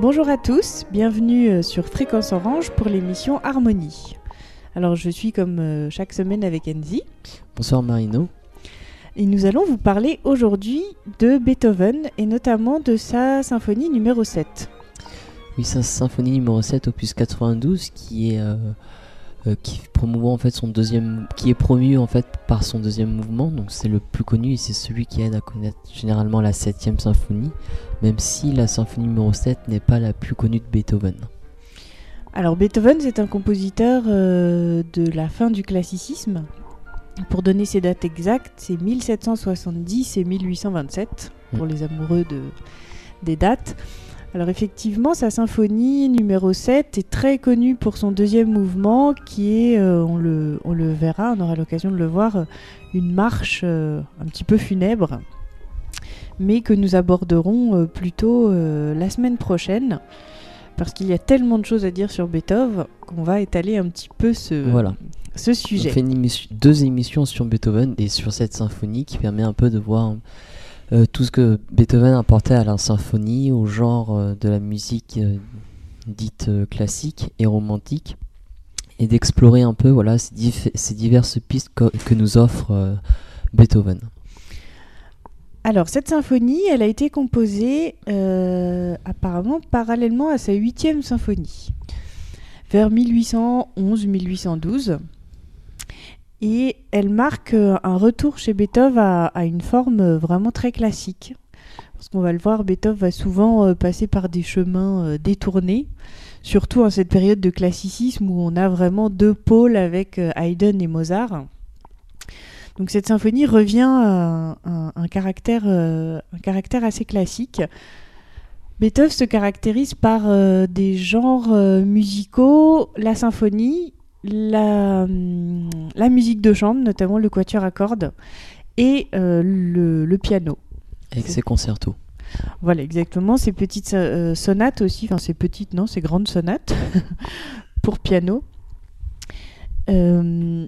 Bonjour à tous, bienvenue euh, sur Fréquence Orange pour l'émission Harmonie. Alors je suis comme euh, chaque semaine avec Enzi. Bonsoir Marino. Et nous allons vous parler aujourd'hui de Beethoven et notamment de sa symphonie numéro 7. Oui, sa symphonie numéro 7 opus 92 qui est euh, euh, qui promouvoit en fait son deuxième qui est promu en fait par son deuxième mouvement. Donc c'est le plus connu et c'est celui qui aide à connaître généralement la septième symphonie, même si la symphonie numéro 7 n'est pas la plus connue de Beethoven. Alors Beethoven, c'est un compositeur euh, de la fin du classicisme. Pour donner ses dates exactes, c'est 1770 et 1827 pour les amoureux de, des dates. Alors effectivement, sa symphonie numéro 7 est très connue pour son deuxième mouvement qui est, euh, on, le, on, le, verra, on aura l'occasion de le voir, euh, une marche euh, un petit peu funèbre, mais que nous aborderons euh, plutôt la semaine prochaine parce qu'il y a tellement de choses à dire sur Beethoven qu'on va étaler un petit peu ce, Voilà. ce sujet. On fait une émission- deux émissions sur Beethoven et sur cette symphonie qui permet un peu de voir euh, tout ce que Beethoven apportait à la symphonie, au genre euh, de la musique euh, dite classique et romantique, et d'explorer un peu voilà, ces, ces diverses pistes que nous offre Beethoven. Alors, cette symphonie, elle a été composée apparemment parallèlement à sa huitième symphonie, vers 1811-1812. Et elle marque euh, un retour chez Beethoven à, une forme euh, vraiment très classique. Parce qu'on va le voir, Beethoven va souvent euh, passer par des chemins détournés, surtout en cette période de classicisme où on a vraiment deux pôles avec Haydn et Mozart. Donc cette symphonie revient à un, caractère, un caractère assez classique. Beethoven se caractérise par des genres musicaux, la symphonie, la, la musique de chambre, notamment le quatuor à cordes, et euh, le, le piano. Avec ses concertos. Voilà, exactement. Ces petites euh, sonates aussi, enfin ces petites, non, ces grandes sonates pour piano. Euh,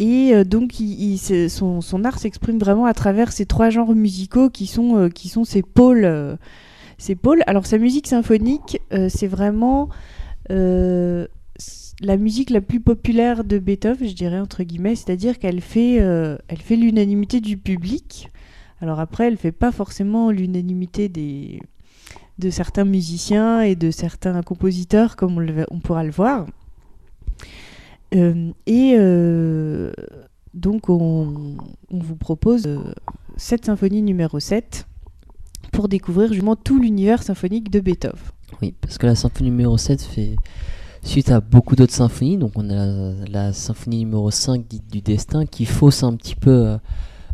et donc, il- il- c'est- son, son art s'exprime vraiment à travers ces trois genres musicaux qui sont, qui sont ses pôles. ses pôles. Alors, sa musique symphonique, c'est vraiment la musique la plus populaire de Beethoven, je dirais, entre guillemets. C'est-à-dire qu'elle fait, euh, fait l'unanimité du public. Alors après, elle fait pas forcément l'unanimité des de certains musiciens et de certains compositeurs, comme on, pourra le voir. Euh, et euh, donc, on, on vous propose cette symphonie numéro 7 pour découvrir justement tout l'univers symphonique de Beethoven. Oui, parce que la symphonie numéro 7 fait suite à beaucoup d'autres symphonies. Donc on a la, la symphonie numéro 5 dite du destin qui fausse un petit peu euh,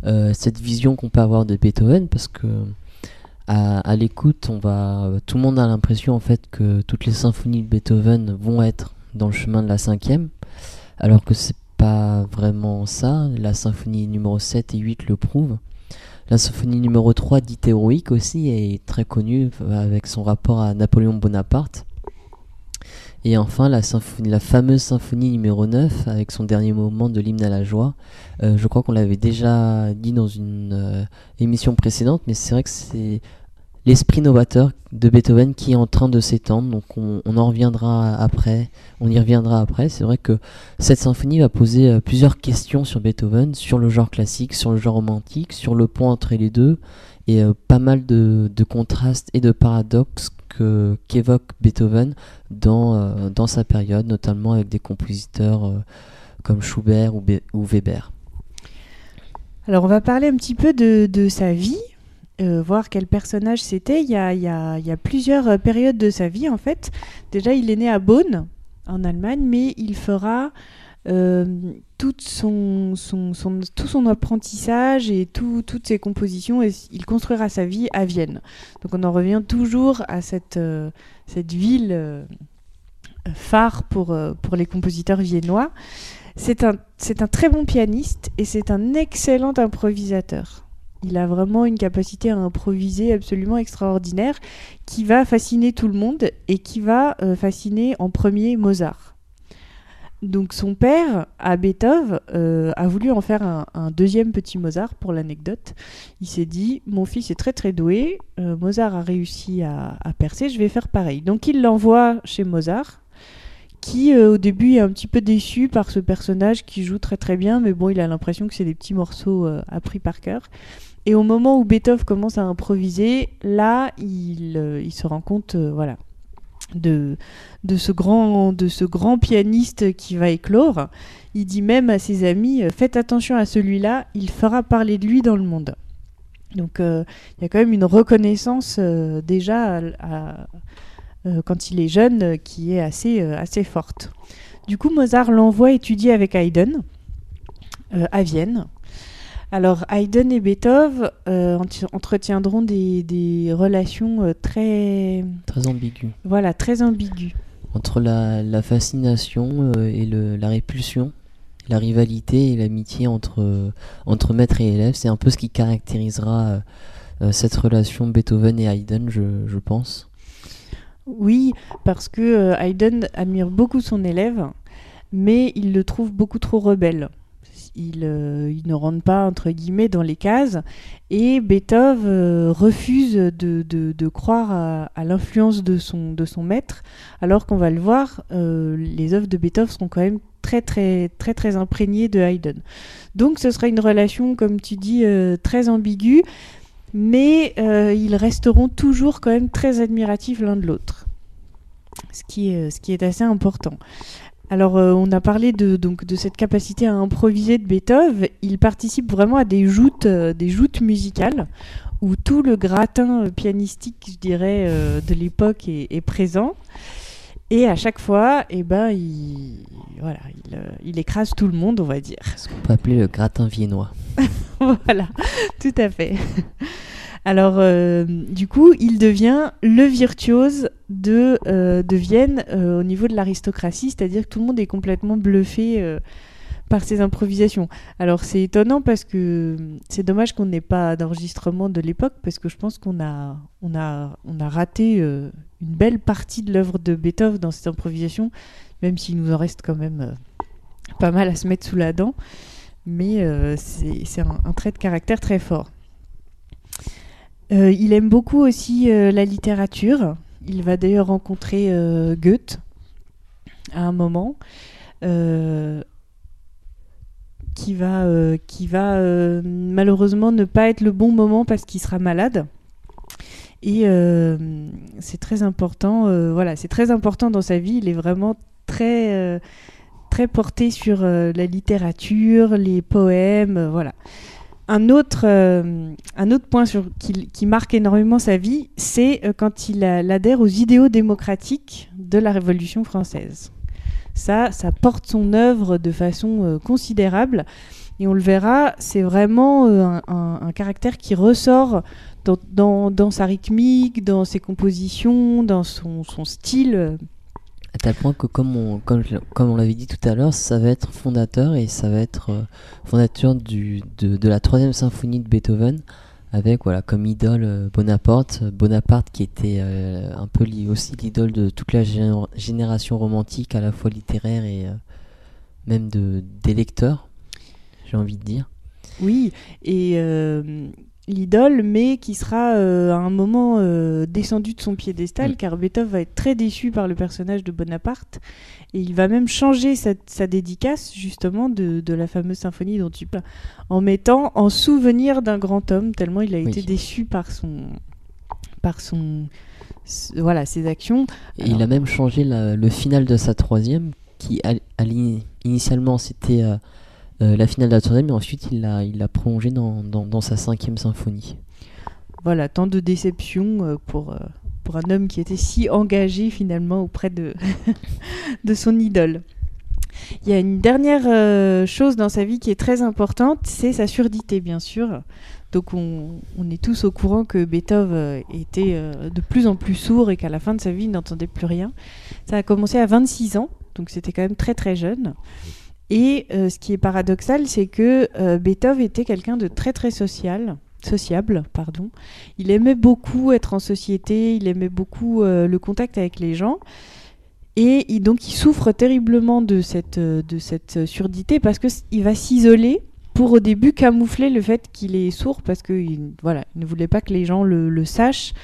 euh, cette vision qu'on peut avoir de Beethoven parce que à, à l'écoute, on va tout le monde a l'impression en fait que toutes les symphonies de Beethoven vont être dans le chemin de la cinquième, alors que c'est pas vraiment ça. La symphonie numéro 7 et 8 le prouvent. La symphonie numéro 3, dite héroïque aussi, est très connue euh, avec son rapport à Napoléon Bonaparte. Et enfin, la, fameuse symphonie numéro 9, avec son dernier moment de l'hymne à la joie. Euh, je crois qu'on l'avait déjà dit dans une euh, émission précédente, mais c'est vrai que c'est l'esprit novateur de Beethoven qui est en train de s'étendre. Donc on, en reviendra après, on y reviendra après. C'est vrai que cette symphonie va poser euh, plusieurs questions sur Beethoven, sur le genre classique, sur le genre romantique, sur le pont entre les deux, et pas mal de contrastes et de paradoxes que qu'évoque Beethoven dans, euh, dans sa période, notamment avec des compositeurs euh, comme Schubert ou, Be- ou Weber. Alors, on va parler un petit peu de, de sa vie, euh, voir quel personnage c'était. Il il il y a plusieurs périodes de sa vie, en fait. Déjà, il est né à Bonn, en Allemagne, mais il fera tout son apprentissage et tout- toutes ses compositions, et il construira sa vie à Vienne. Donc, on en revient toujours à cette, euh, ville euh, phare pour, euh, pour les compositeurs viennois. C'est un, très bon pianiste et c'est un excellent improvisateur. Il a vraiment une capacité à improviser absolument extraordinaire qui va fasciner tout le monde et qui va fasciner en premier Mozart. Donc son père, à Beethoven, euh, a voulu en faire un, deuxième petit Mozart pour l'anecdote. Il s'est dit, mon fils est très très doué, euh, Mozart a réussi à, percer, je vais faire pareil. Donc il l'envoie chez Mozart, qui euh, au début est un petit peu déçu par ce personnage qui joue très très bien, mais bon, il a l'impression que c'est des petits morceaux appris par cœur. Et au moment où Beethoven commence à improviser, là, il, il se rend compte, voilà, de, de, ce grand, de ce grand pianiste qui va éclore. Il dit même à ses amis euh, Faites attention à celui-là, il fera parler de lui dans le monde. Donc euh, il y a quand même une reconnaissance euh, déjà quand il est jeune qui est assez, assez forte. Du coup, Mozart l'envoie étudier avec Haydn à Vienne. Alors, Haydn et Beethoven euh, entretiendront des, relations euh, très... Très ambiguës. Voilà, très ambiguës. Entre la, fascination euh, et la répulsion, la rivalité et l'amitié entre, entre maître et élève, c'est un peu ce qui caractérisera cette relation Beethoven et Haydn, je, je pense. Oui, parce que Haydn admire beaucoup son élève, mais il le trouve beaucoup trop rebelle. Euh, il, ne rentre pas entre guillemets dans les cases. Et Beethoven euh, refuse de, croire à, l'influence de son, maître alors qu'on va le voir euh, les œuvres de Beethoven sont quand même très très très très imprégnées de Haydn. Donc ce sera une relation comme tu dis très ambiguë mais ils resteront toujours quand même très admiratifs l'un de l'autre. Ce qui est assez important alors, euh, on a parlé de, donc, de cette capacité à improviser de Beethoven. Il participe vraiment à des joutes, euh, des joutes musicales où tout le gratin euh, pianistique, je dirais, de l'époque est, présent. Et à chaque fois, eh ben, il, voilà, il, écrase tout le monde, on va dire. Ce qu'on peut appeler le gratin viennois. voilà, tout à fait. Alors, euh, du coup, il devient le virtuose de, euh, Vienne euh, au niveau de l'aristocratie, c'est-à-dire que tout le monde est complètement bluffé par ses improvisations. Alors, c'est étonnant parce que c'est dommage qu'on n'ait pas d'enregistrement de l'époque, parce que je pense qu'on a, on a, on a raté une belle partie de l'œuvre de Beethoven dans cette improvisation, même s'il nous en reste quand même pas mal à se mettre sous la dent. Mais c'est un trait de caractère très fort. Euh, il aime beaucoup aussi euh, la littérature. Il va d'ailleurs rencontrer euh, Goethe à un moment, qui va, qui va malheureusement ne pas être le bon moment parce qu'il sera malade. Et c'est très important. voilà, c'est très important dans sa vie. Il est vraiment très, très porté sur la littérature, les poèmes, voilà. Un autre, euh, un autre point sur, qui, marque énormément sa vie, c'est euh, quand il adhère aux idéaux démocratiques de la Révolution française. Ça, ça porte son œuvre de façon euh, considérable. Et on le verra, c'est vraiment un, caractère qui ressort dans, dans, sa rythmique, dans ses compositions, dans son, son style à tel point que, comme on, comme, comme on l'avait dit tout à l'heure, ça va être fondateur et ça va être euh, fondateur du, de, de, la troisième symphonie de Beethoven, avec voilà, comme idole euh, Bonaparte. Bonaparte qui était euh, un peu aussi l'idole de toute la génération romantique, à la fois littéraire et même de, des lecteurs, j'ai envie de dire. Oui, et l'idole, mais qui sera euh, à un moment euh, descendu de son piédestal, mm. car Beethoven va être très déçu par le personnage de Bonaparte, et il va même changer sa, dédicace, justement, de, la fameuse symphonie dont tu parles, en mettant en souvenir d'un grand homme, tellement il a été déçu par son... Par son voilà, ses actions. Et il a même changé le final de sa troisième, qui initialement c'était... Euh, la finale de la troisième, mais ensuite il l'a il prolongé dans, sa cinquième symphonie. Voilà, tant de déception euh, pour, euh, pour un homme qui était si engagé finalement auprès de, son idole. Il y a une dernière chose dans sa vie qui est très importante, c'est sa surdité, bien sûr. Donc on, on, est tous au courant que Beethoven était de plus en plus sourd et qu'à la fin de sa vie, il n'entendait plus rien. Ça a commencé à 26 ans, donc c'était quand même très très jeune. Et euh, ce qui est paradoxal, c'est que euh, Beethoven était quelqu'un de très très social, sociable, pardon. Il aimait beaucoup être en société, il aimait beaucoup euh, le contact avec les gens. Et donc il souffre terriblement de cette, de cette surdité parce qu'il va s'isoler pour au début camoufler le fait qu'il est sourd parce que voilà, il ne voulait pas que les gens le, sachent.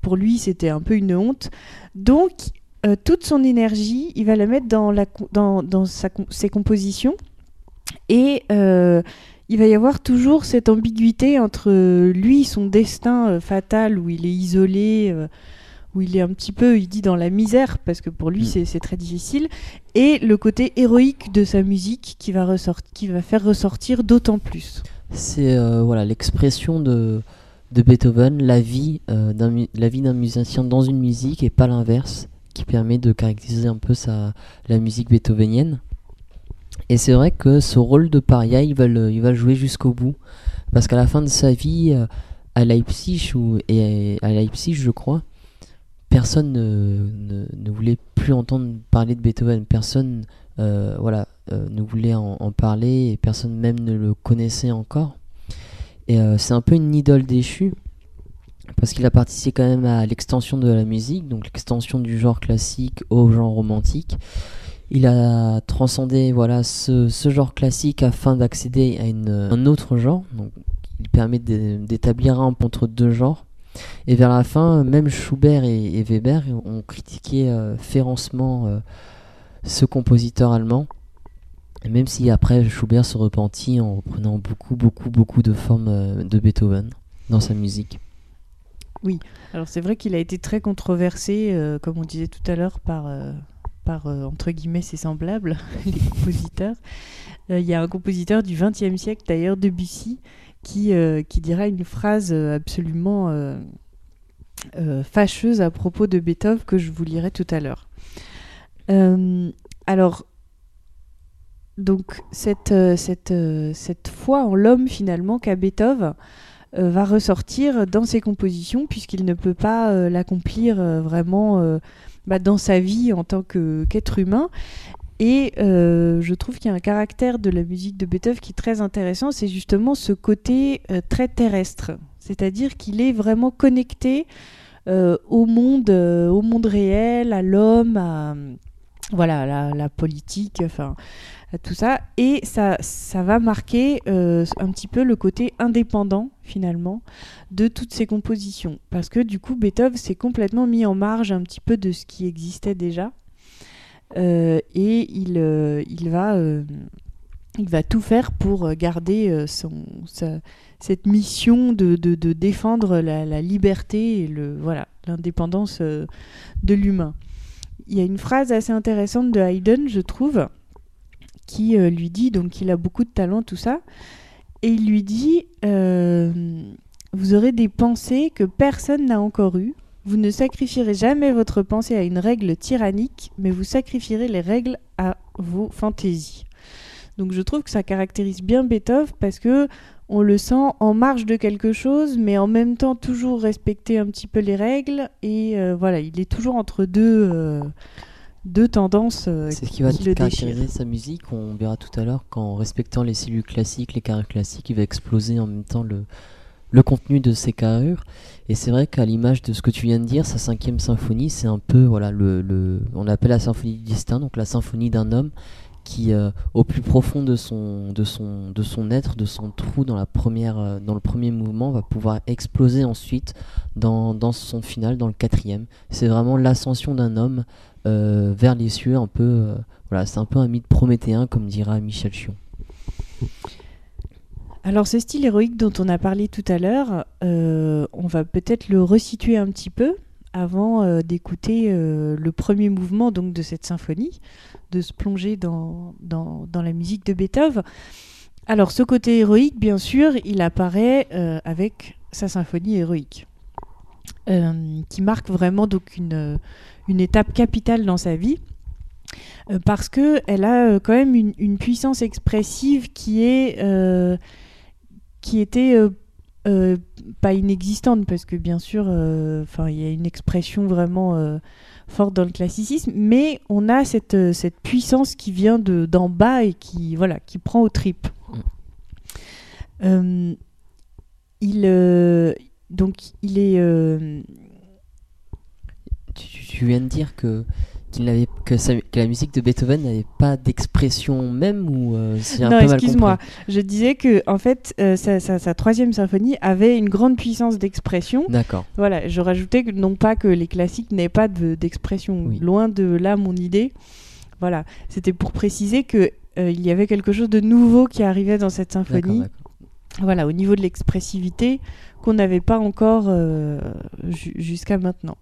Pour lui, c'était un peu une honte. Donc, euh, toute son énergie, il va la mettre dans, la, dans, dans sa, ses compositions. Et euh, il va y avoir toujours cette ambiguïté entre lui, son destin euh, fatal, où il est isolé où il est un petit peu, il dit dans la misère, parce que pour lui mm. c'est très difficile, et le côté héroïque de sa musique qui va, qui va faire ressortir d'autant plus. C'est euh, voilà l'expression de, de Beethoven, la vie euh, d'un musicien dans une musique et pas l'inverse, qui permet de caractériser un peu sa, la musique beethovenienne. Et c'est vrai que ce rôle de paria, il va le, il va jouer jusqu'au bout, parce qu'à la fin de sa vie, euh, à Leipzig, ou, et à Leipzig je crois, personne ne, ne, voulait plus entendre parler de Beethoven. Personne euh, voilà, euh, ne voulait en, parler et personne même ne le connaissait encore. Et c'est un peu une idole déchue parce qu'il a participé quand même à l'extension de la musique, donc l'extension du genre classique au genre romantique. Il a transcendé voilà ce, ce genre classique afin d'accéder à une, un autre genre. Donc, il permet d'établir un pont entre deux genres. Et vers la fin, même Schubert et, Weber ont critiqué euh, férocement euh, ce compositeur allemand. Même si après Schubert se repentit en reprenant beaucoup, beaucoup, beaucoup de formes euh, de Beethoven dans sa musique. Oui, alors c'est vrai qu'il a été très controversé, comme on disait tout à l'heure, par, par entre guillemets ses semblables, les compositeurs. Il y a un compositeur du XXe siècle, d'ailleurs, Debussy, qui, euh, qui dira une phrase euh, absolument euh, fâcheuse à propos de Beethoven que je vous lirai tout à l'heure. alors, donc cette, cette, cette foi en l'homme finalement qu'a Beethoven va ressortir dans ses compositions puisqu'il ne peut pas l'accomplir vraiment bah, dans sa vie en tant qu'être humain. Et euh, je trouve qu'il y a un caractère de la musique de Beethoven qui est très intéressant, c'est justement ce côté euh, très terrestre. C'est-à-dire qu'il est vraiment connecté euh, au, monde, au monde réel, à l'homme, à, voilà, la, politique, tout ça. Et ça, ça va marquer un petit peu le côté indépendant, finalement, de toutes ces compositions. Parce que du coup, Beethoven s'est complètement mis en marge un petit peu de ce qui existait déjà. Euh, et il, euh, il, va, euh, il va tout faire pour garder son, cette mission de, de, défendre la, la, liberté et le, voilà, l'indépendance de l'humain. Il y a une phrase assez intéressante de Haydn, je trouve, qui lui dit, donc qu'il a beaucoup de talent, tout ça, et il lui dit, vous aurez des pensées que personne n'a encore eues, vous ne sacrifierez jamais votre pensée à une règle tyrannique, mais vous sacrifierez les règles à vos fantaisies. Donc je trouve que ça caractérise bien Beethoven parce que on le sent en marge de quelque chose, mais en même temps toujours respecter un petit peu les règles. Et euh, voilà, il est toujours entre deux, euh, deux tendances. Euh, C'est ce qui va caractériser sa musique. On verra tout à l'heure qu'en respectant les cellules classiques, les carrures classiques, il va exploser en même temps le, le contenu de ses carrures. Et c'est vrai qu'à l'image de ce que tu viens de dire, sa cinquième symphonie, c'est un peu, voilà, le, on appelle la symphonie du destin, donc la symphonie d'un homme qui, euh, au plus profond de son, de, son, de son être, de son trou dans, la première, euh, dans le premier mouvement, va pouvoir exploser ensuite dans, dans son final, dans le quatrième. C'est vraiment l'ascension d'un homme euh, vers les cieux, un peu, voilà, c'est un peu un mythe prométhéen, comme dira Michel Chion. Alors ce style héroïque dont on a parlé tout à l'heure, on va peut-être le resituer un petit peu avant euh, d'écouter euh, le premier mouvement donc de cette symphonie, de se plonger dans, dans, la musique de Beethoven. Alors ce côté héroïque, bien sûr, il apparaît avec sa symphonie héroïque, qui marque vraiment donc une, une étape capitale dans sa vie. parce qu'elle a quand même une, une, puissance expressive qui est qui était euh, euh, pas inexistante parce que bien sûr, euh, il y a une expression vraiment forte dans le classicisme, mais on a cette, cette puissance qui vient de d'en bas et qui voilà, qui prend aux tripes. Mm. il donc il est. Tu, tu, viens de dire que qu'il n'avait que, sa- que la musique de Beethoven n'avait pas d'expression même ou euh, c'est un Non, peu mal excuse-moi. Je disais que en fait, euh, sa, sa- sa troisième symphonie avait une grande puissance d'expression. D'accord. Voilà, je rajoutais que non pas que les classiques n'aient pas de- d'expression, Oui. loin de là mon idée. Voilà, c'était pour préciser que euh, il y avait quelque chose de nouveau qui arrivait dans cette symphonie. d'accord. Voilà, au niveau de l'expressivité qu'on n'avait pas encore ju- jusqu'à maintenant.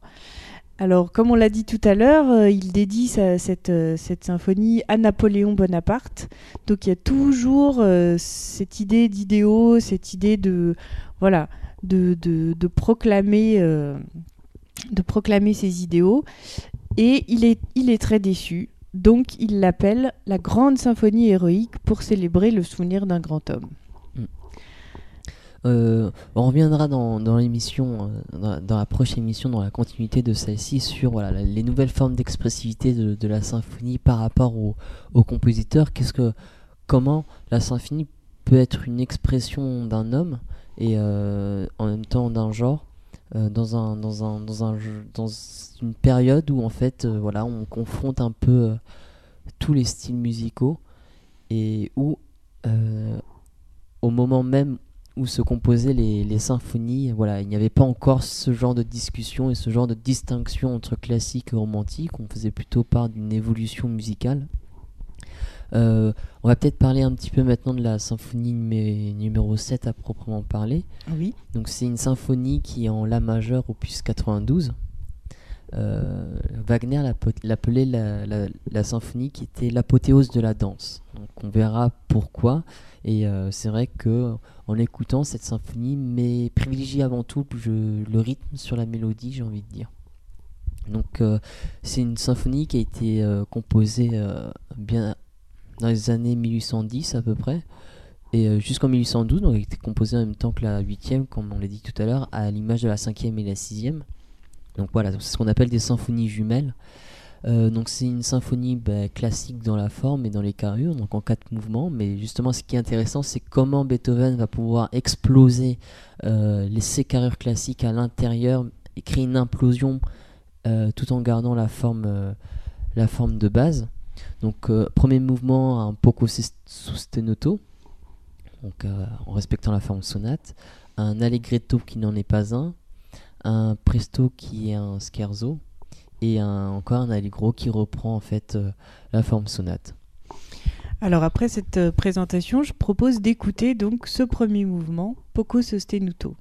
Alors, comme on l'a dit tout à l'heure, euh, il dédie euh, cette symphonie à Napoléon Bonaparte. Donc, il y a toujours euh, cette idée d'idéaux, cette idée de voilà, de, proclamer, de proclamer ses idéaux. Et il est très déçu. Donc, il l'appelle la grande symphonie héroïque pour célébrer le souvenir d'un grand homme. Euh, on reviendra dans, l'émission, euh, dans, la prochaine émission, dans la continuité de celle-ci, sur les nouvelles formes d'expressivité de, la symphonie par rapport au, au compositeur. Qu'est-ce que, comment la symphonie peut être une expression d'un homme et euh, en même temps d'un genre dans une période où en fait voilà on confronte un peu tous les styles musicaux et où au moment même où se composaient les, les symphonies, voilà, il n'y avait pas encore ce genre de discussion et ce genre de distinction entre classique et romantique. On faisait plutôt part d'une évolution musicale. Euh, on va peut-être parler un petit peu maintenant de la symphonie numé- numéro 7 à proprement parler. Oui. Donc c'est une symphonie qui est en La majeur opus 92. Euh, Wagner l'appe- l'appelait la, la- la symphonie qui était l'apothéose de la danse. Donc on verra pourquoi. Et euh, c'est vrai que en écoutant cette symphonie, mais privilégie avant tout le rythme sur la mélodie, j'ai envie de dire. Donc euh, c'est une symphonie qui a été euh, composée bien dans les années 1810 à peu près. Et jusqu'en 1812 donc elle été composée en même temps que la huitième comme on l'a dit tout à l'heure à l'image de la cinquième et la sixième. Donc voilà c'est ce qu'on appelle des symphonies jumelles Euh, donc c'est une symphonie bah, classique dans la forme et dans les carrures donc en quatre mouvements. Mais justement ce qui est intéressant c'est comment Beethoven va pouvoir exploser euh, les ces carrures classiques à l'intérieur et créer une implosion euh, tout en gardant la forme de base. Donc, premier mouvement, un poco sostenuto, donc en respectant la forme sonate, un allegretto qui n'en est pas un, un presto qui est un scherzo, et encore un allegro qui reprend en fait euh, la forme sonate. Alors après cette euh, présentation, je propose d'écouter donc ce premier mouvement, Poco sostenuto.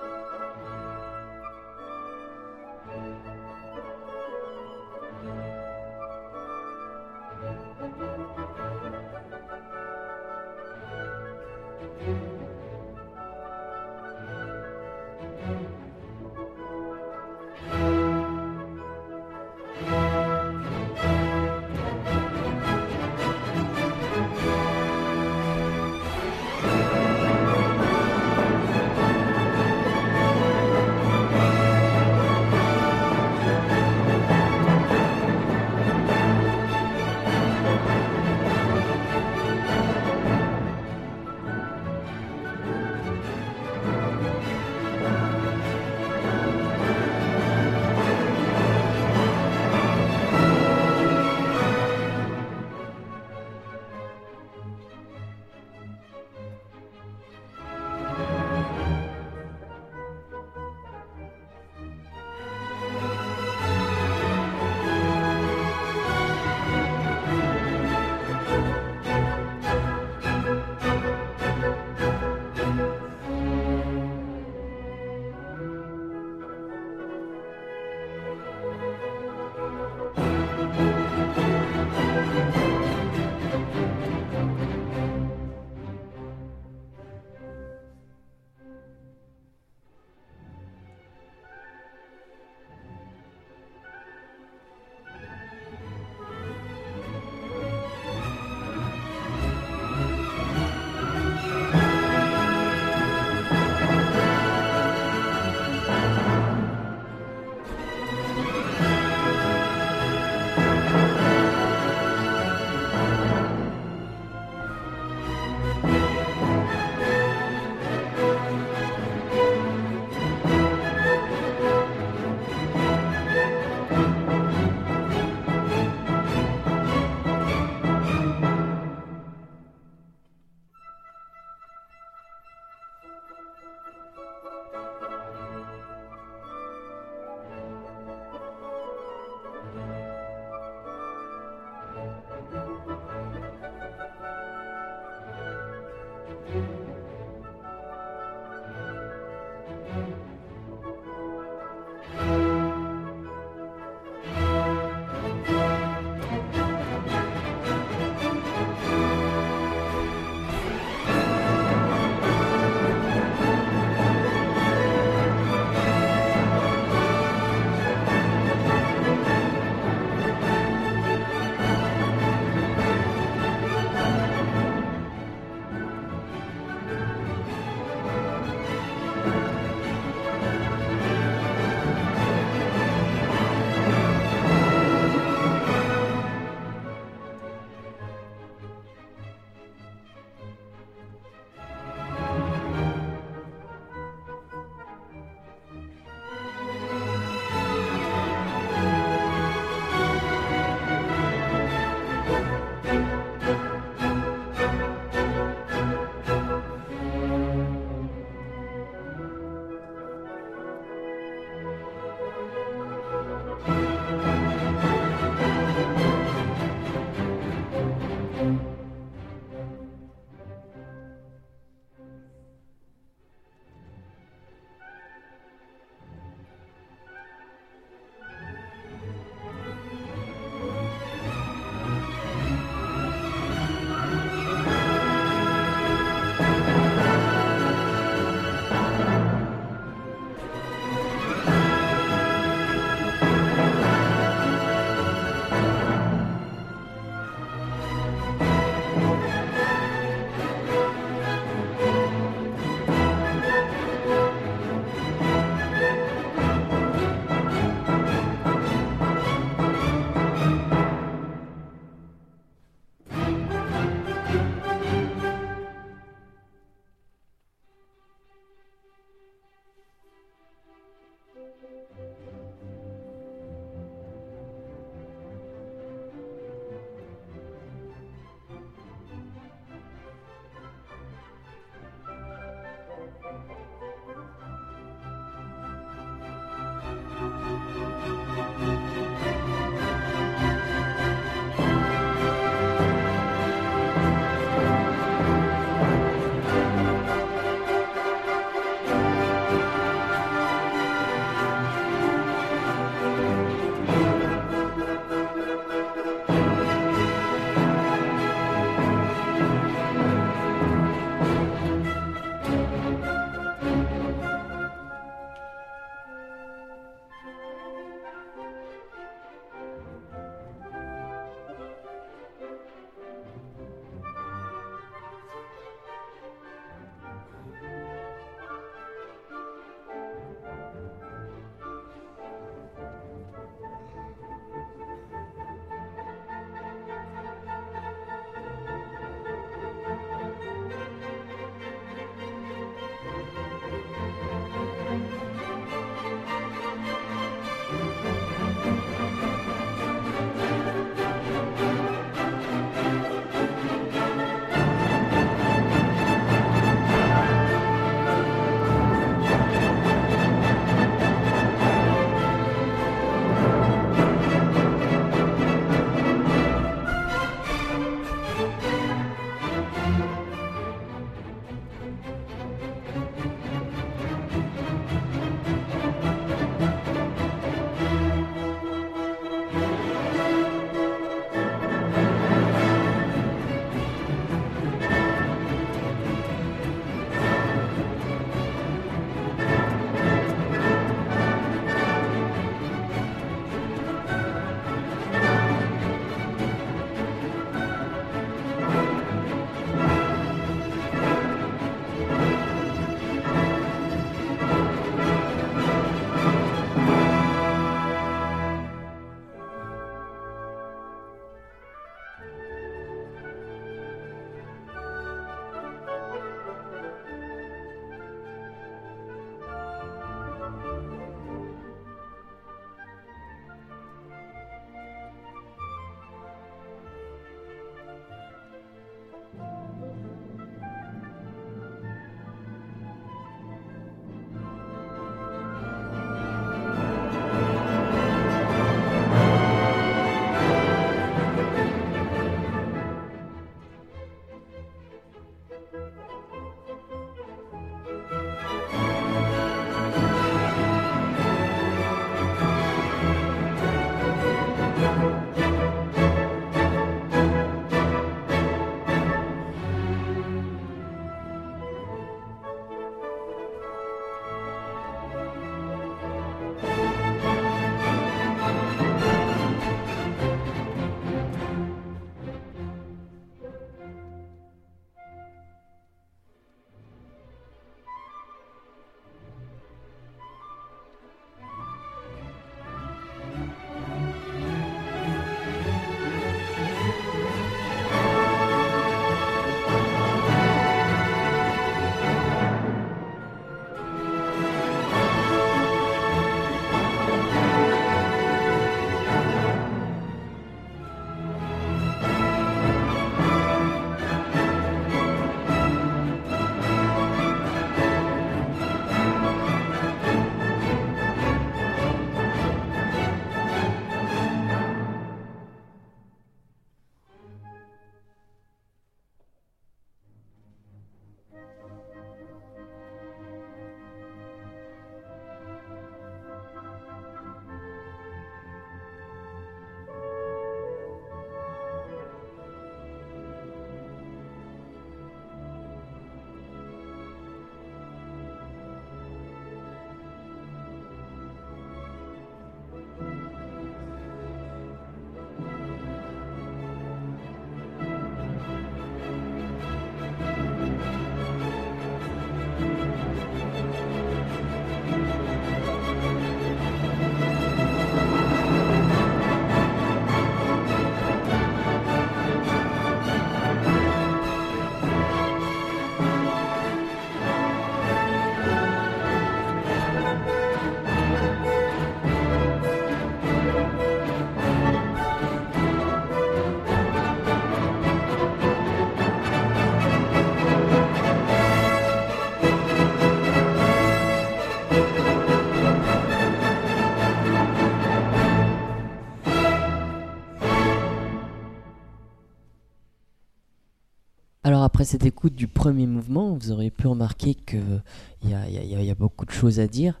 Après cette écoute du premier mouvement, vous aurez pu remarquer qu'il y y, a, beaucoup de choses à dire.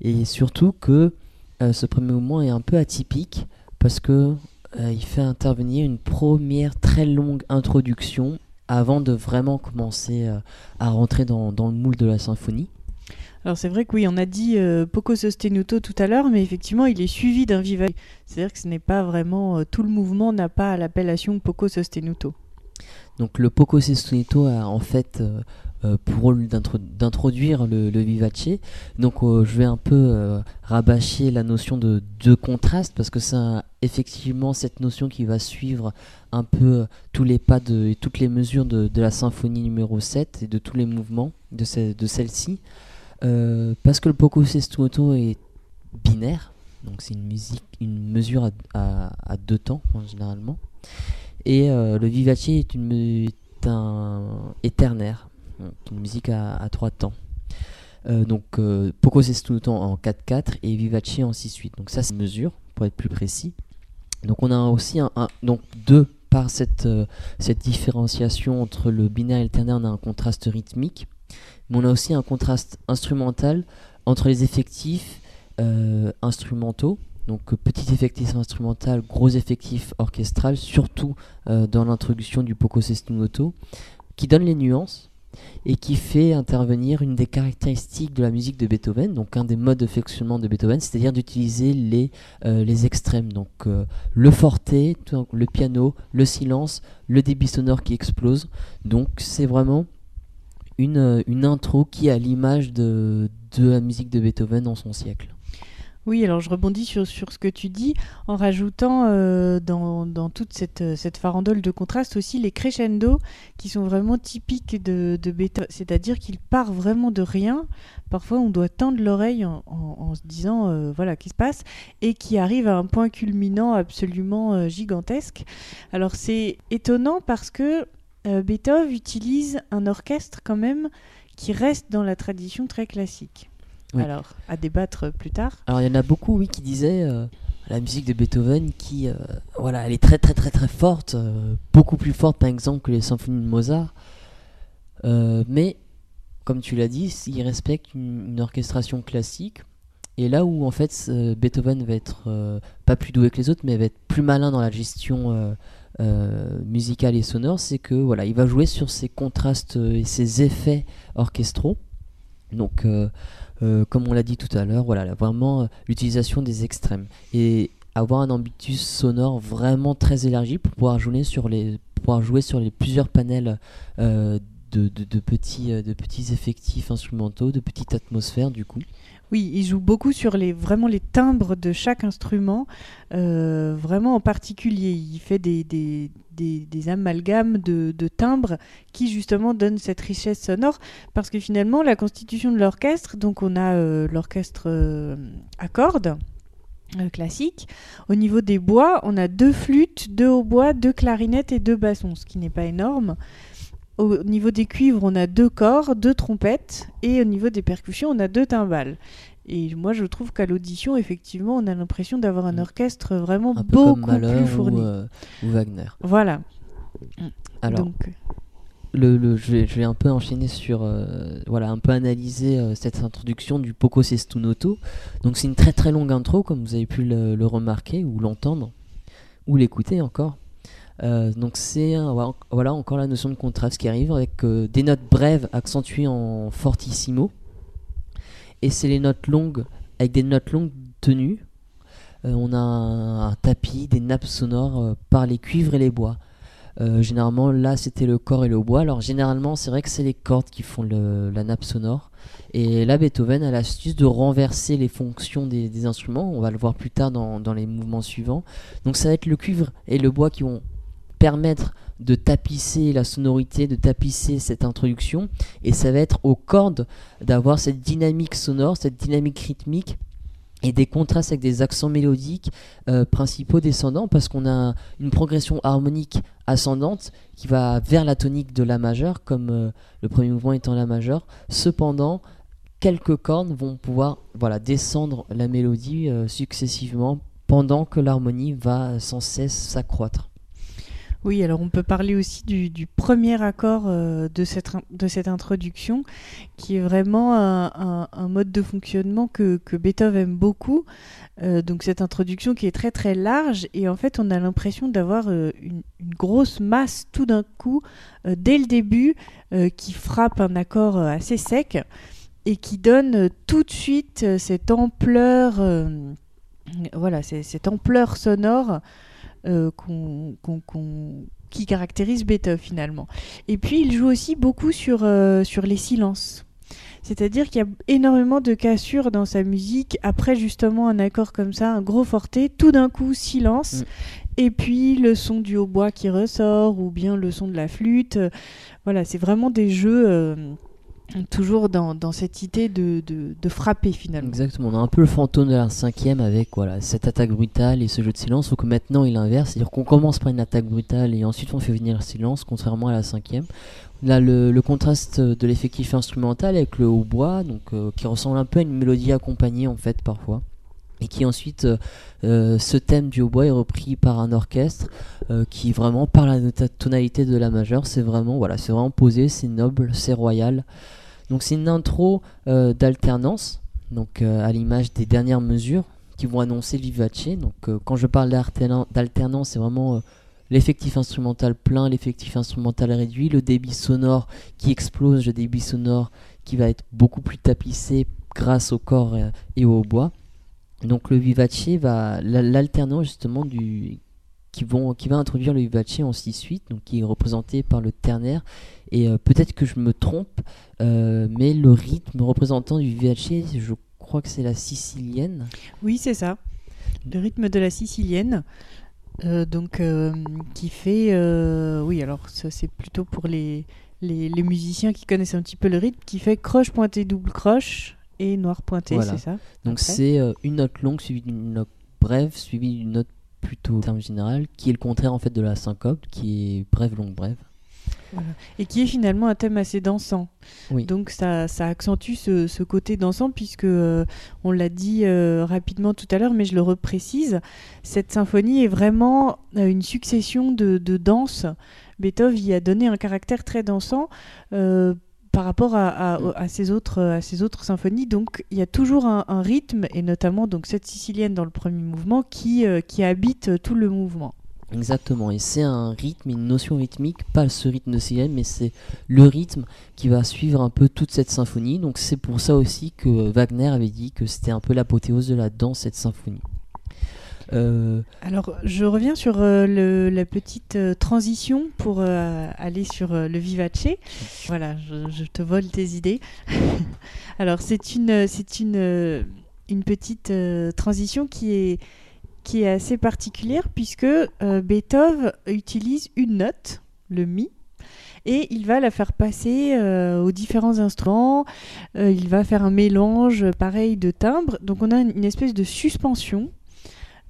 Et surtout que ce premier mouvement est un peu atypique parce que il fait intervenir une première très longue introduction avant de vraiment commencer à rentrer dans, le moule de la symphonie. Alors c'est vrai que oui, on a dit euh, poco sostenuto tout à l'heure, mais effectivement il est suivi d'un vivace. C'est-à-dire que ce n'est pas vraiment euh, tout le mouvement n'a pas l'appellation poco sostenuto. Donc le poco sostenuto a en fait euh, pour rôle d'introduire le, vivace. Donc je vais un peu rabâcher la notion de, de contraste parce que c'est effectivement cette notion qui va suivre un peu tous les pas de, et toutes les mesures de, la symphonie numéro 7 et de tous les mouvements de, celle-ci. Euh, parce que le poco sestuoto est binaire, donc c'est une musique, une mesure à, deux temps généralement. Et euh, le vivace est, une, un éternaire, une musique à, trois temps. Euh, donc poco sestuoto en 4-4 et vivace en 6-8. Donc ça c'est mesure pour être plus précis. Donc on a aussi un, donc deux par cette, cette différenciation entre le binaire et le ternaire, on a un contraste rythmique mais on a aussi un contraste instrumental entre les effectifs euh, instrumentaux, donc euh, petit effectif instrumental, gros effectif orchestral, surtout euh, dans l'introduction du Poco Sestunoto, qui donne les nuances et qui fait intervenir une des caractéristiques de la musique de Beethoven, donc un des modes de fonctionnement de Beethoven, c'est-à-dire d'utiliser les, les extrêmes, donc le forte, le piano, le silence, le débit sonore qui explose. Donc c'est vraiment une, euh, intro qui a l'image de, de la musique de Beethoven dans son siècle. Oui, alors je rebondis sur, ce que tu dis en rajoutant euh, dans, toute cette, euh, cette, farandole de contraste aussi les crescendo qui sont vraiment typiques de, Beethoven, c'est-à-dire qu'il part vraiment de rien. Parfois, on doit tendre l'oreille en, se disant voilà qui se passe et qui arrive à un point culminant absolument gigantesque. Alors c'est étonnant parce que euh, Beethoven utilise un orchestre quand même qui reste dans la tradition très classique. Alors, à débattre plus tard. Alors, il y en a beaucoup, oui, qui disaient euh, la musique de Beethoven qui, euh, voilà, elle est très très très très forte, beaucoup plus forte par exemple que les symphonies de Mozart. mais, comme tu l'as dit, il respecte une, orchestration classique. Et là où en fait Beethoven va être pas plus doué que les autres, mais va être plus malin dans la gestion euh, musical et sonore, c'est que voilà, il va jouer sur ces contrastes et ces effets orchestraux. Donc, euh, euh, comme on l'a dit tout à l'heure, voilà, vraiment l'utilisation des extrêmes et avoir un ambitus sonore vraiment très élargi pour pouvoir jouer sur les, pouvoir jouer sur les plusieurs panels de, de, petits, de petits effectifs instrumentaux, de petites atmosphères du coup. Oui, il joue beaucoup sur les, vraiment timbres de chaque instrument, euh, vraiment en particulier. Il fait des, amalgames de, de, timbres qui justement donnent cette richesse sonore, parce que finalement, la constitution de l'orchestre, donc on a euh, l'orchestre euh, à cordes, classique. Au niveau des bois, on a deux flûtes, deux hautbois, deux clarinettes et deux bassons, ce qui n'est pas énorme. Au niveau des cuivres, on a deux corps, deux trompettes, et au niveau des percussions, on a deux timbales. Et moi, je trouve qu'à l'audition, effectivement, on a l'impression d'avoir un mm. orchestre vraiment beaucoup plus fourni. Euh, ou, Wagner. Voilà. Alors, Donc... le, le, je, vais, un peu enchaîner sur, euh, voilà, un peu analyser euh, cette introduction du Poco Sestunoto. Donc, c'est une très très longue intro, comme vous avez pu le remarquer ou l'entendre ou l'écouter encore. Euh, donc c'est voilà encore la notion de contraste qui arrive avec euh, des notes brèves accentuées en fortissimo et c'est les notes longues avec des notes longues tenues. Euh, on a un, tapis, des nappes sonores par les cuivres et les bois. généralement là c'était le corps et le bois. Alors généralement c'est vrai que c'est les cordes qui font la nappe sonore. Et là Beethoven a l'astuce de renverser les fonctions des, instruments. On va le voir plus tard dans, dans les mouvements suivants. Donc ça va être le cuivre et le bois qui vont permettre de tapisser la sonorité, de tapisser cette introduction, et ça va être aux cordes d'avoir cette dynamique sonore, cette dynamique rythmique et des contrastes avec des accents mélodiques euh, principaux descendants parce qu'on a une progression harmonique ascendante qui va vers la tonique de la majeure comme euh, le premier mouvement étant la majeure cependant quelques cordes vont pouvoir voilà descendre la mélodie euh, successivement pendant que l'harmonie va sans cesse s'accroître Oui, alors on peut parler aussi du, premier accord euh, de, cette, introduction, qui est vraiment un, mode de fonctionnement que, Beethoven aime beaucoup. Euh, donc cette introduction qui est très très large, et en fait on a l'impression d'avoir euh, une, grosse masse tout d'un coup, dès le début, qui frappe un accord assez sec, et qui donne tout de suite cette ampleur, voilà, cette ampleur sonore. Euh, qui caractérise Beethoven finalement. Et puis il joue aussi beaucoup sur, euh, sur les silences. C'est-à-dire qu'il y a énormément de cassures dans sa musique. Après justement un accord comme ça, un gros forté, tout d'un coup silence. Mm. Et puis le son du hautbois qui ressort, ou bien le son de la flûte. Voilà, c'est vraiment des jeux euh, toujours dans, dans, cette idée de, de, frapper finalement. Exactement, on a un peu le fantôme de la cinquième avec voilà, cette attaque brutale et ce jeu de silence, sauf que maintenant il inverse, c'est-à-dire qu'on commence par une attaque brutale et ensuite on fait venir le silence, contrairement à la cinquième. Là, le, le contraste de l'effectif instrumental avec le hautbois, donc, euh, qui ressemble un peu à une mélodie accompagnée en fait parfois et qui ensuite euh, euh, ce thème du hautbois est repris par un orchestre qui vraiment par la tonalité de la majeure c'est vraiment voilà c'est vraiment posé c'est noble c'est royal donc c'est une intro euh, d'alternance, donc euh, à l'image des dernières mesures qui vont annoncer vivace. Donc euh, quand je parle d'alternance, c'est vraiment l'effectif instrumental plein, l'effectif instrumental réduit, le débit sonore qui explose, le débit sonore qui va être beaucoup plus tapissé grâce au corps et au bois. Donc le vivace va l'alternance justement du qui vont qui va introduire le vivace en 6-8 donc qui est représenté par le ternaire et euh, peut-être que je me trompe, euh, mais le rythme représentant du VHC, je crois que c'est la sicilienne. Oui, c'est ça. Le rythme de la sicilienne. Euh, donc, qui fait. oui, alors ça, c'est plutôt pour les, les, musiciens qui connaissent un petit peu le rythme, qui fait croche pointé, double croche et noir pointé, c'est ça Donc, c'est une note longue suivie d'une note brève, suivie d'une note plutôt en termes général, qui est le contraire en fait de la syncope, qui est brève, longue, brève. Et qui est finalement un thème assez dansant. Donc ça, ça accentue ce, ce, côté dansant puisque euh, on l'a dit euh, rapidement tout à l'heure, mais je le reprécise, cette symphonie est vraiment euh, une succession de, de danses. Beethoven y a donné un caractère très dansant. Par rapport à, à, ces autres, à ces autres symphonies. Donc il y a toujours un, un, rythme, et notamment donc cette sicilienne dans le premier mouvement, qui, qui habite tout le mouvement. Exactement, et c'est un rythme, une notion rythmique, pas ce rythme de CM, mais c'est le rythme qui va suivre un peu toute cette symphonie. Donc c'est pour ça aussi que Wagner avait dit que c'était un peu l'apothéose de la danse, cette symphonie. Euh, Alors je reviens sur euh, la petite euh, transition pour aller sur le vivace. Voilà, je, te vole tes idées. Alors c'est une, c'est une, une petite transition qui est qui est assez particulière puisque Beethoven utilise une note, le mi, et il va la faire passer aux différents instruments. Il va faire un mélange pareil de timbres. Donc on a une, espèce de suspension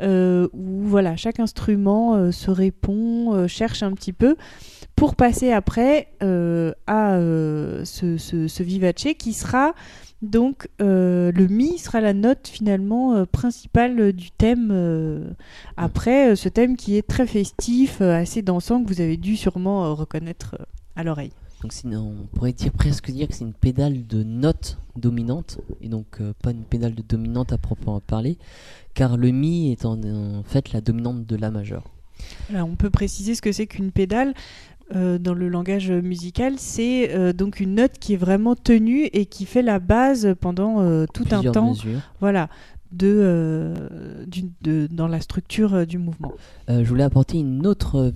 où voilà chaque instrument se répond, cherche un petit peu pour passer après à ce, ce, ce, vivace qui sera donc euh, le mi sera la note finalement euh, principale du thème. Euh, après ce thème qui est très festif, assez dansant que vous avez dû sûrement reconnaître à l'oreille. Donc sinon, on pourrait dire, presque dire que c'est une pédale de note dominante et donc pas une pédale de dominante à proprement parler, car le mi est en, en fait la dominante de la majeure. Alors, on peut préciser ce que c'est qu'une pédale. Euh, dans le langage musical, c'est euh, donc une note qui est vraiment tenue et qui fait la base pendant euh, tout un temps. Voilà. De, dans la structure du mouvement. je voulais apporter une autre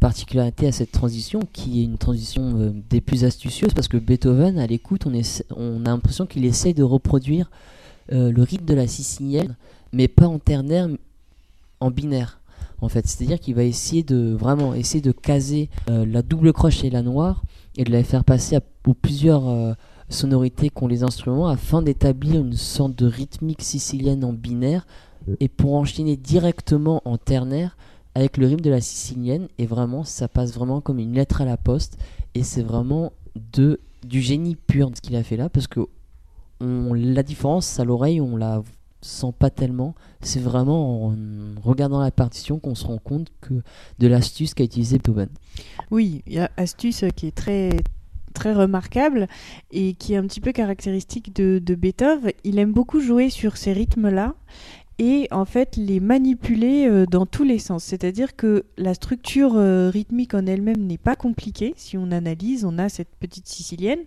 particularité à cette transition, qui est une transition des plus astucieuses, parce que Beethoven, à l'écoute, on, on a l'impression qu'il essaye de reproduire le rythme de la sicilienne, mais pas en ternaire, en binaire en fait. C'est-à-dire qu'il va essayer de vraiment essayer de caser euh, la double croche et la noire et de la faire passer à, aux plusieurs euh, sonorités qu'ont les instruments afin d'établir une sorte de rythmique sicilienne en binaire et pour enchaîner directement en ternaire avec le rythme de la sicilienne et vraiment ça passe vraiment comme une lettre à la poste et c'est vraiment de du génie pur de ce qu'il a fait là parce que on, la différence à l'oreille on la sent pas tellement. C'est vraiment en regardant la partition qu'on se rend compte que de l'astuce qu'a utilisé Beethoven. Oui, il y a astuce qui est très très remarquable et qui est un petit peu caractéristique de, de Beethoven. Il aime beaucoup jouer sur ces rythmes-là et en fait les manipuler euh, dans tous les sens. C'est-à-dire que la structure euh, rythmique en elle-même n'est pas compliquée. Si on analyse, on a cette petite sicilienne,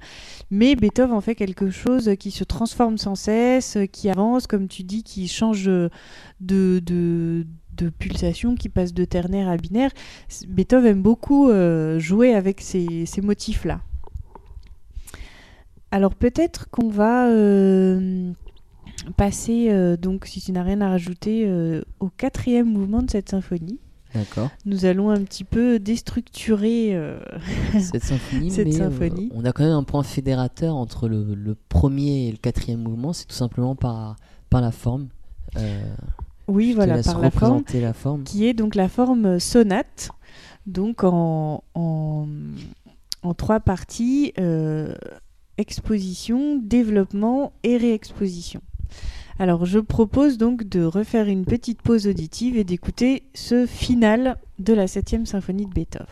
mais Beethoven en fait quelque chose qui se transforme sans cesse, qui avance, comme tu dis, qui change de, de, de pulsation, qui passe de ternaire à binaire. Beethoven aime beaucoup euh, jouer avec ces motifs-là. Alors peut-être qu'on va passer, euh, donc si tu n'as rien à rajouter, euh, au quatrième mouvement de cette symphonie. D'accord. Nous allons un petit peu déstructurer euh, cette symphonie. cette mais, symphonie. on a quand même un point fédérateur entre le, le premier et le quatrième mouvement, c'est tout simplement par, par la forme. oui, voilà, par la forme, représenter la forme. qui est donc la forme sonate, donc en, en, en trois parties exposition, développement et réexposition. Alors je propose donc de refaire une petite pause auditive et d'écouter ce final de la septième symphonie de Beethoven.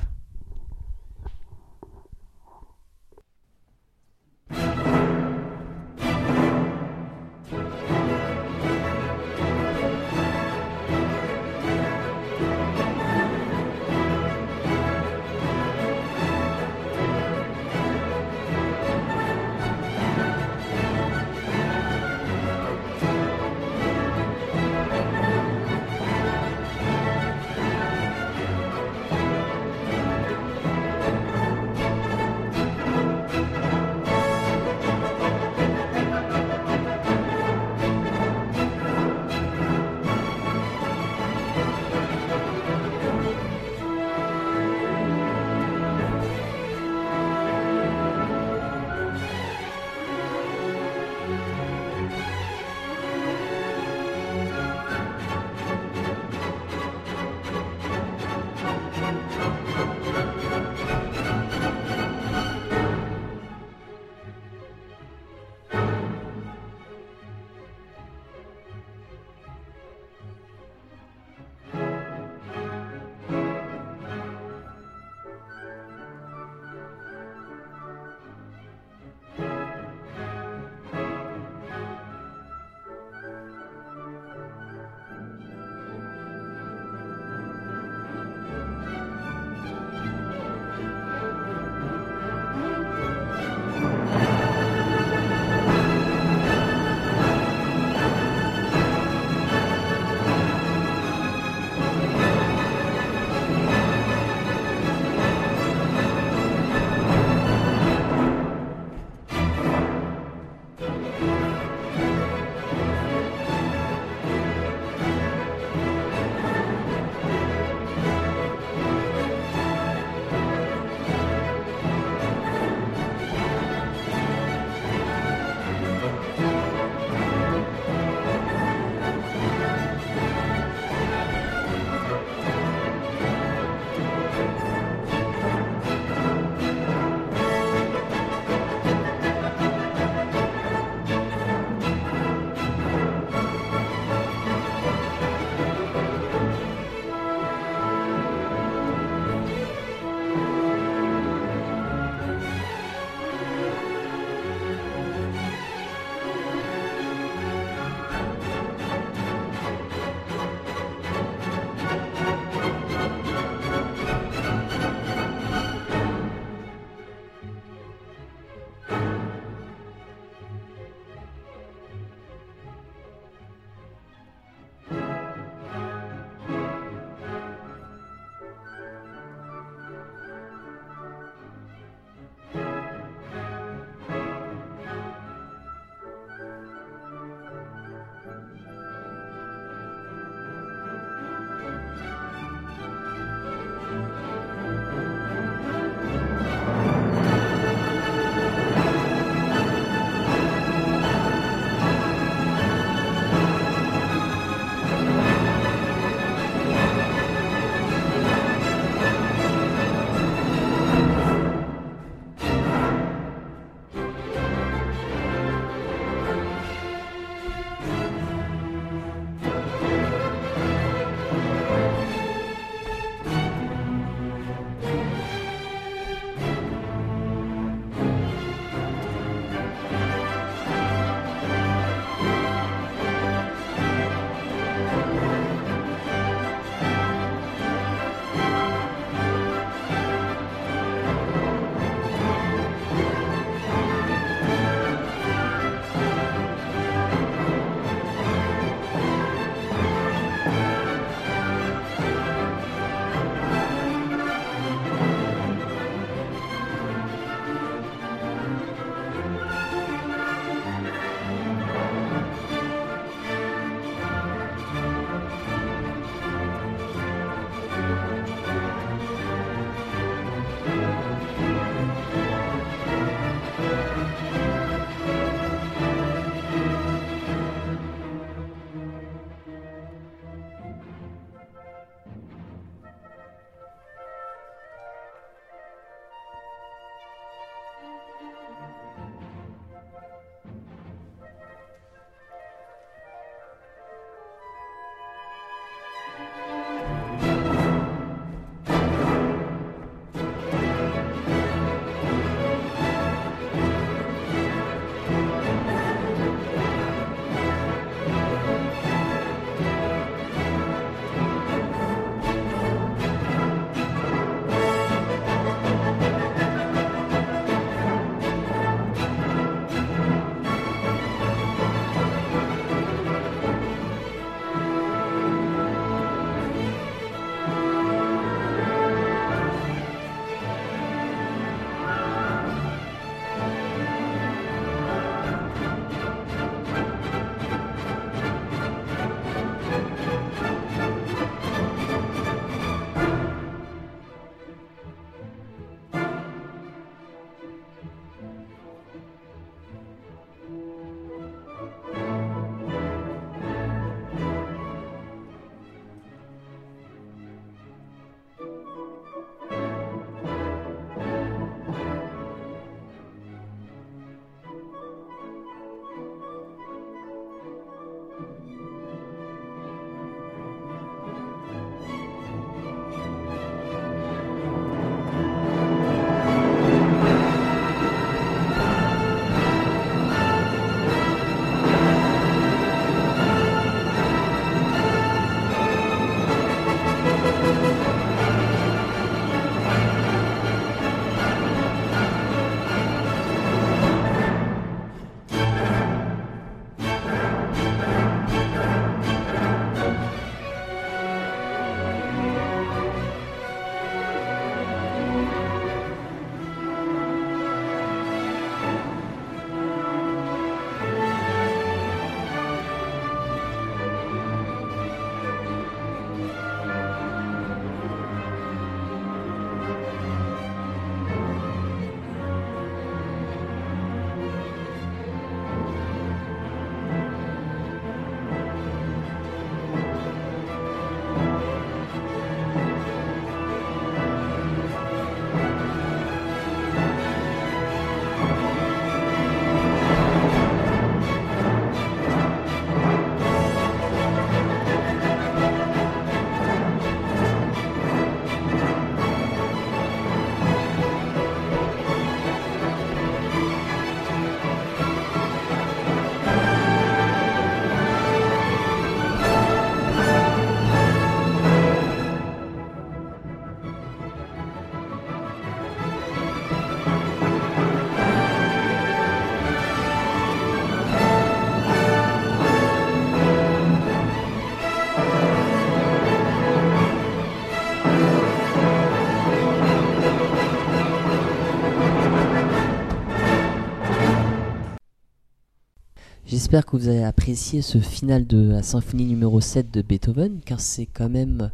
Que vous avez apprécié ce final de la symphonie numéro 7 de Beethoven, car c'est quand même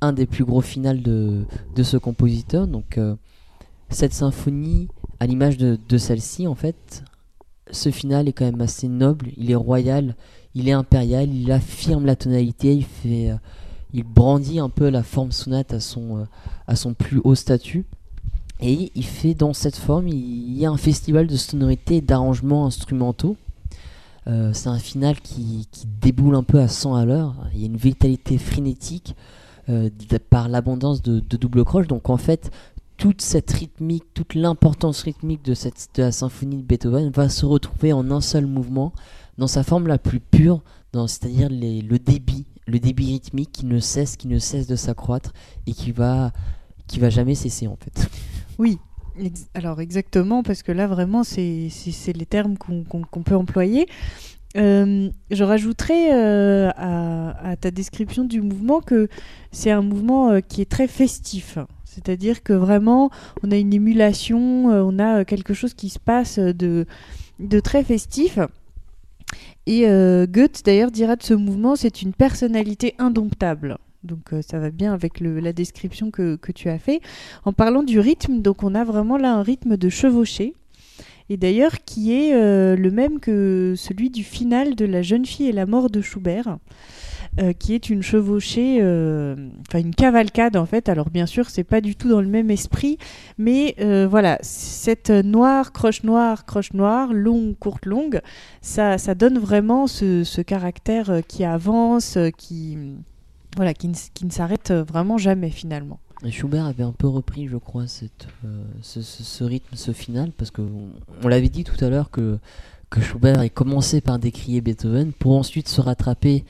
un des plus gros finales de, de ce compositeur. Donc, euh, cette symphonie, à l'image de, de celle-ci, en fait, ce final est quand même assez noble, il est royal, il est impérial, il affirme la tonalité, il fait, euh, il brandit un peu la forme sonate à son, euh, à son plus haut statut. Et il fait dans cette forme, il y a un festival de sonorités et d'arrangements instrumentaux. Euh, c'est un final qui, qui, déboule un peu à 100 à l'heure. Il y a une vitalité frénétique euh, par l'abondance de, double croche. Donc en fait, toute cette rythmique, toute l'importance rythmique de, cette, la symphonie de Beethoven va se retrouver en un seul mouvement, dans sa forme la plus pure, c'est-à-dire le débit, le débit rythmique qui ne cesse, qui ne cesse de s'accroître et qui va, qui va jamais cesser en fait. Oui, alors exactement, parce que là vraiment c'est les termes qu'on qu peut employer. Euh, je rajouterais euh, à, ta description du mouvement que c'est un mouvement euh, qui est très festif. C'est-à-dire que vraiment, on a une émulation, on a quelque chose qui se passe de, de très festif. Et Goethe, d'ailleurs, dira de ce mouvement, c'est une personnalité indomptable. Donc euh, ça va bien avec la description que, tu as fait. En parlant du rythme, donc on a vraiment là un rythme de chevauchée. Et d'ailleurs qui est euh, le même que celui du final de La jeune fille et la mort de Schubert. Euh, qui est une chevauchée, enfin une cavalcade en fait. Alors bien sûr, c'est pas du tout dans le même esprit, mais voilà, cette noire, croche noire, croche noire, longue, courte, longue, ça, ça donne vraiment ce caractère qui avance, qui, voilà, qui, ne s'arrête vraiment jamais finalement. Et Schubert avait un peu repris, je crois, euh, ce, rythme, ce final, parce que on, l'avait dit tout à l'heure que, que Schubert ait commencé par décrier Beethoven pour ensuite se rattraper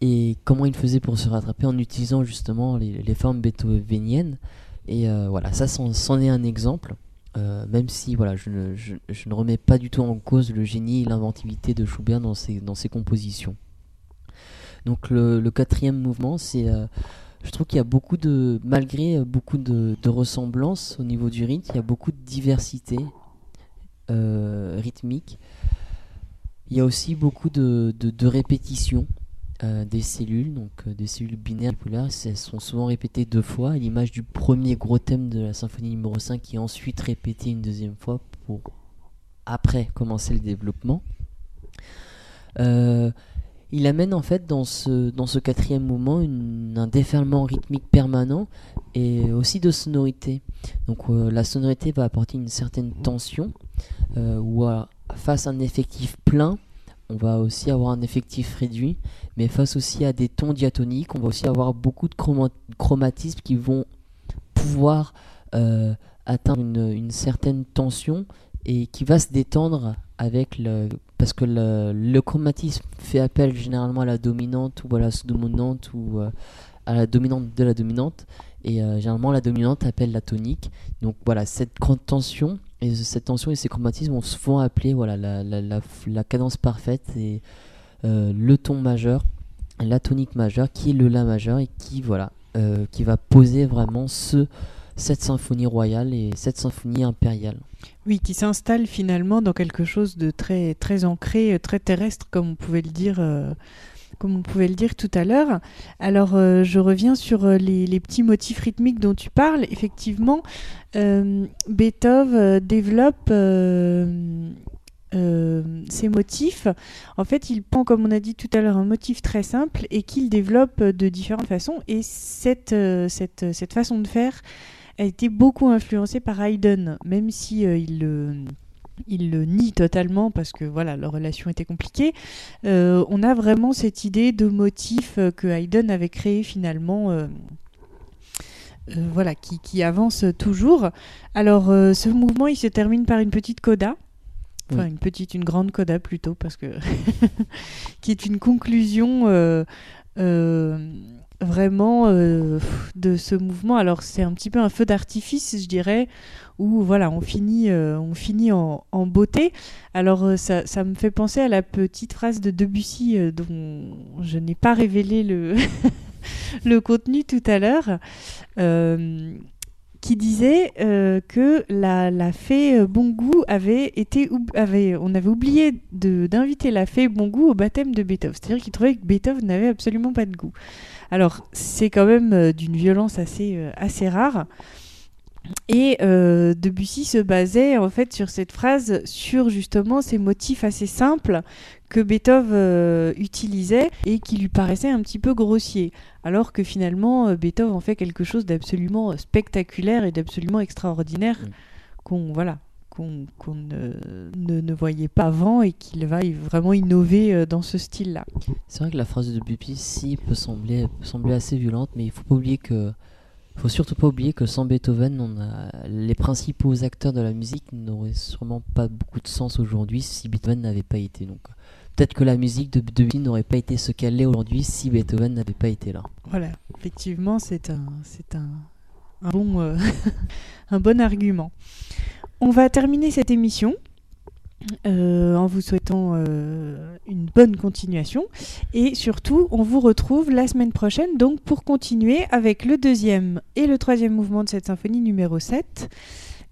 et comment il faisait pour se rattraper en utilisant justement les, formes beethoveniennes. Et euh, voilà, ça c'en est un exemple. Euh, même si voilà, je ne, je, je, ne remets pas du tout en cause le génie et l'inventivité de Schubert dans ses, dans ses compositions. Donc le, quatrième mouvement, c'est, euh, je trouve qu'il y a beaucoup de, malgré beaucoup de, de, ressemblances au niveau du rythme, il y a beaucoup de diversité euh, rythmique. Il y a aussi beaucoup de, répétitions euh, des cellules, donc euh, des cellules binaires polaires, elles sont souvent répétées deux fois, à l'image du premier gros thème de la symphonie numéro 5 qui est ensuite répété une deuxième fois pour après commencer le développement. Il amène en fait dans ce, dans ce quatrième mouvement un déferlement rythmique permanent et aussi de sonorité. Donc euh, la sonorité va apporter une certaine tension euh, ou face à un effectif plein, on va aussi avoir un effectif réduit, mais face aussi à des tons diatoniques, on va aussi avoir beaucoup de chromatismes qui vont pouvoir euh, atteindre une, certaine tension et qui va se détendre avec le parce que le, chromatisme fait appel généralement à la dominante ou à la sous-dominante ou euh, à la dominante de la dominante et euh, généralement la dominante appelle la tonique donc voilà cette grande tension et cette tension et ces chromatismes vont souvent appeler voilà, la, la, cadence parfaite et euh, le ton majeur, la tonique majeure qui est le La majeur et qui, voilà, qui va poser vraiment ce, cette symphonie royale et cette symphonie impériale. Oui, qui s'installe finalement dans quelque chose de très, très ancré, très terrestre, comme on pouvait le dire. Euh comme on pouvait le dire tout à l'heure. Alors, euh, je reviens sur euh, les, petits motifs rythmiques dont tu parles. Effectivement, euh, Beethoven développe ces motifs. En fait, il prend, comme on a dit tout à l'heure, un motif très simple et qu'il développe de différentes façons. Et cette, cette, cette façon de faire a été beaucoup influencée par Haydn, même si il le il le nie totalement parce que voilà leur relation était compliquée. Euh, on a vraiment cette idée de motif euh, que Haydn avait créé finalement. Euh, euh, voilà, qui, qui, avance toujours. Alors, euh, ce mouvement, il se termine par une petite coda. Enfin, oui. une petite, une grande coda plutôt, parce que. qui est une conclusion vraiment de ce mouvement. Alors, c'est un petit peu un feu d'artifice, je dirais, où voilà, on finit, euh, on finit en, beauté. Alors euh, ça, ça, me fait penser à la petite phrase de Debussy euh, dont je n'ai pas révélé le, le contenu tout à l'heure, qui disait euh, que la, la fée Bon Goût avait été avait on avait oublié d'inviter la fée Bon Goût au baptême de Beethoven. C'est-à-dire qu'il trouvait que Beethoven n'avait absolument pas de goût. Alors c'est quand même euh, d'une violence assez euh, assez rare. Et euh, Debussy se basait en fait sur cette phrase, sur justement ces motifs assez simples que Beethoven euh, utilisait et qui lui paraissaient un petit peu grossiers. Alors que finalement, euh, Beethoven en fait quelque chose d'absolument spectaculaire et d'absolument extraordinaire qu'on voilà, qu'on ne, ne- ne voyait pas avant et qu'il va vraiment innover euh, dans ce style-là. C'est vrai que la phrase de Debussy peut sembler, peut sembler assez violente, mais il faut pas oublier que, faut surtout pas oublier que sans Beethoven, on a les principaux acteurs de la musique n'auraient sûrement pas beaucoup de sens aujourd'hui si Beethoven n'avait pas été. Donc peut-être que la musique de Debussy n'aurait pas été ce qu'elle est aujourd'hui si Beethoven n'avait pas été là. Voilà, effectivement, c'est un, c'est un, un bon, euh, un bon argument. On va terminer cette émission euh, en vous souhaitant euh, une bonne continuation et surtout, on vous retrouve la semaine prochaine donc pour continuer avec le deuxième et le troisième mouvement de cette symphonie numéro 7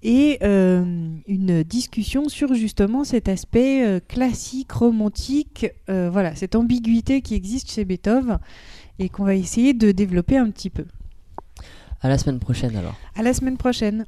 et euh, une discussion sur justement cet aspect classique, romantique, voilà, cette ambiguïté qui existe chez Beethoven et qu'on va essayer de développer un petit peu. À la semaine prochaine alors. À la semaine prochaine.